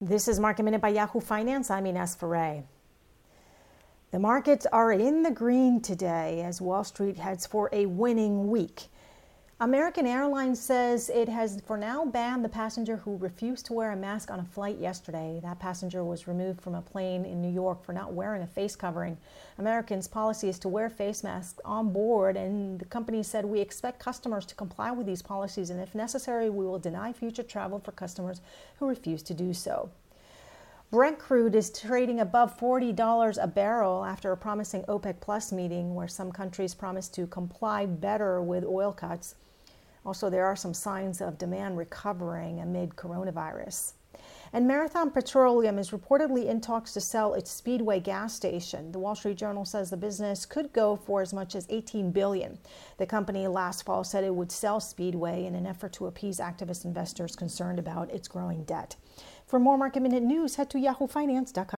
This is Market Minute by Yahoo Finance. I'm Ines Ferre. The markets are in the green today as Wall Street heads for a winning week. American Airlines says it has for now banned the passenger who refused to wear a mask on a flight yesterday. That passenger was removed from a plane in New York for not wearing a face covering. American's policy is to wear face masks on board, and the company said we expect customers to comply with these policies, and if necessary, we will deny future travel for customers who refuse to do so. Brent crude is trading above $40 a barrel after a promising OPEC Plus meeting where some countries promised to comply better with oil cuts. Also, there are some signs of demand recovering amid coronavirus. And Marathon Petroleum is reportedly in talks to sell its Speedway gas station. The Wall Street Journal says the business could go for as much as 18 billion. The company last fall said it would sell Speedway in an effort to appease activist investors concerned about its growing debt. For more market minute news, head to yahoofinance.com.